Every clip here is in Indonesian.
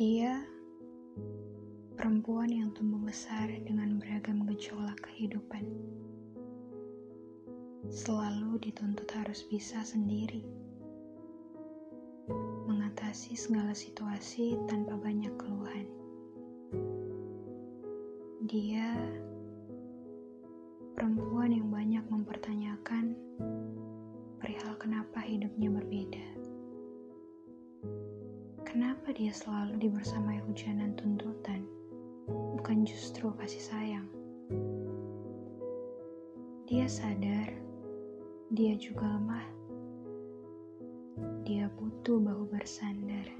Dia perempuan yang tumbuh besar dengan beragam gejolak kehidupan. Selalu dituntut harus bisa sendiri mengatasi segala situasi tanpa banyak keluhan. Dia perempuan yang banyak kenapa hidupnya berbeda. Kenapa dia selalu dibersamai hujanan tuntutan, bukan justru kasih sayang? Dia sadar dia juga lemah. Dia butuh bahu bersandar.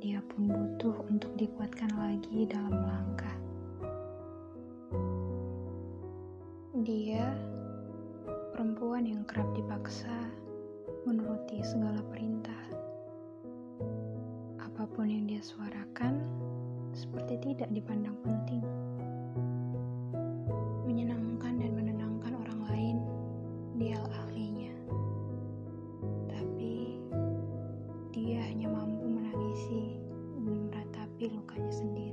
Dia pun butuh untuk dikuatkan lagi dalam langkah. Dia perempuan yang kerap dipaksa menuruti segala perintah. Apa pun yang dia suarakan, seperti tidak dipandang penting. Menyenangkan dan menenangkan orang lain, dia ahlinya. Tapi dia hanya mampu menangisi dan meratapi lukanya sendiri.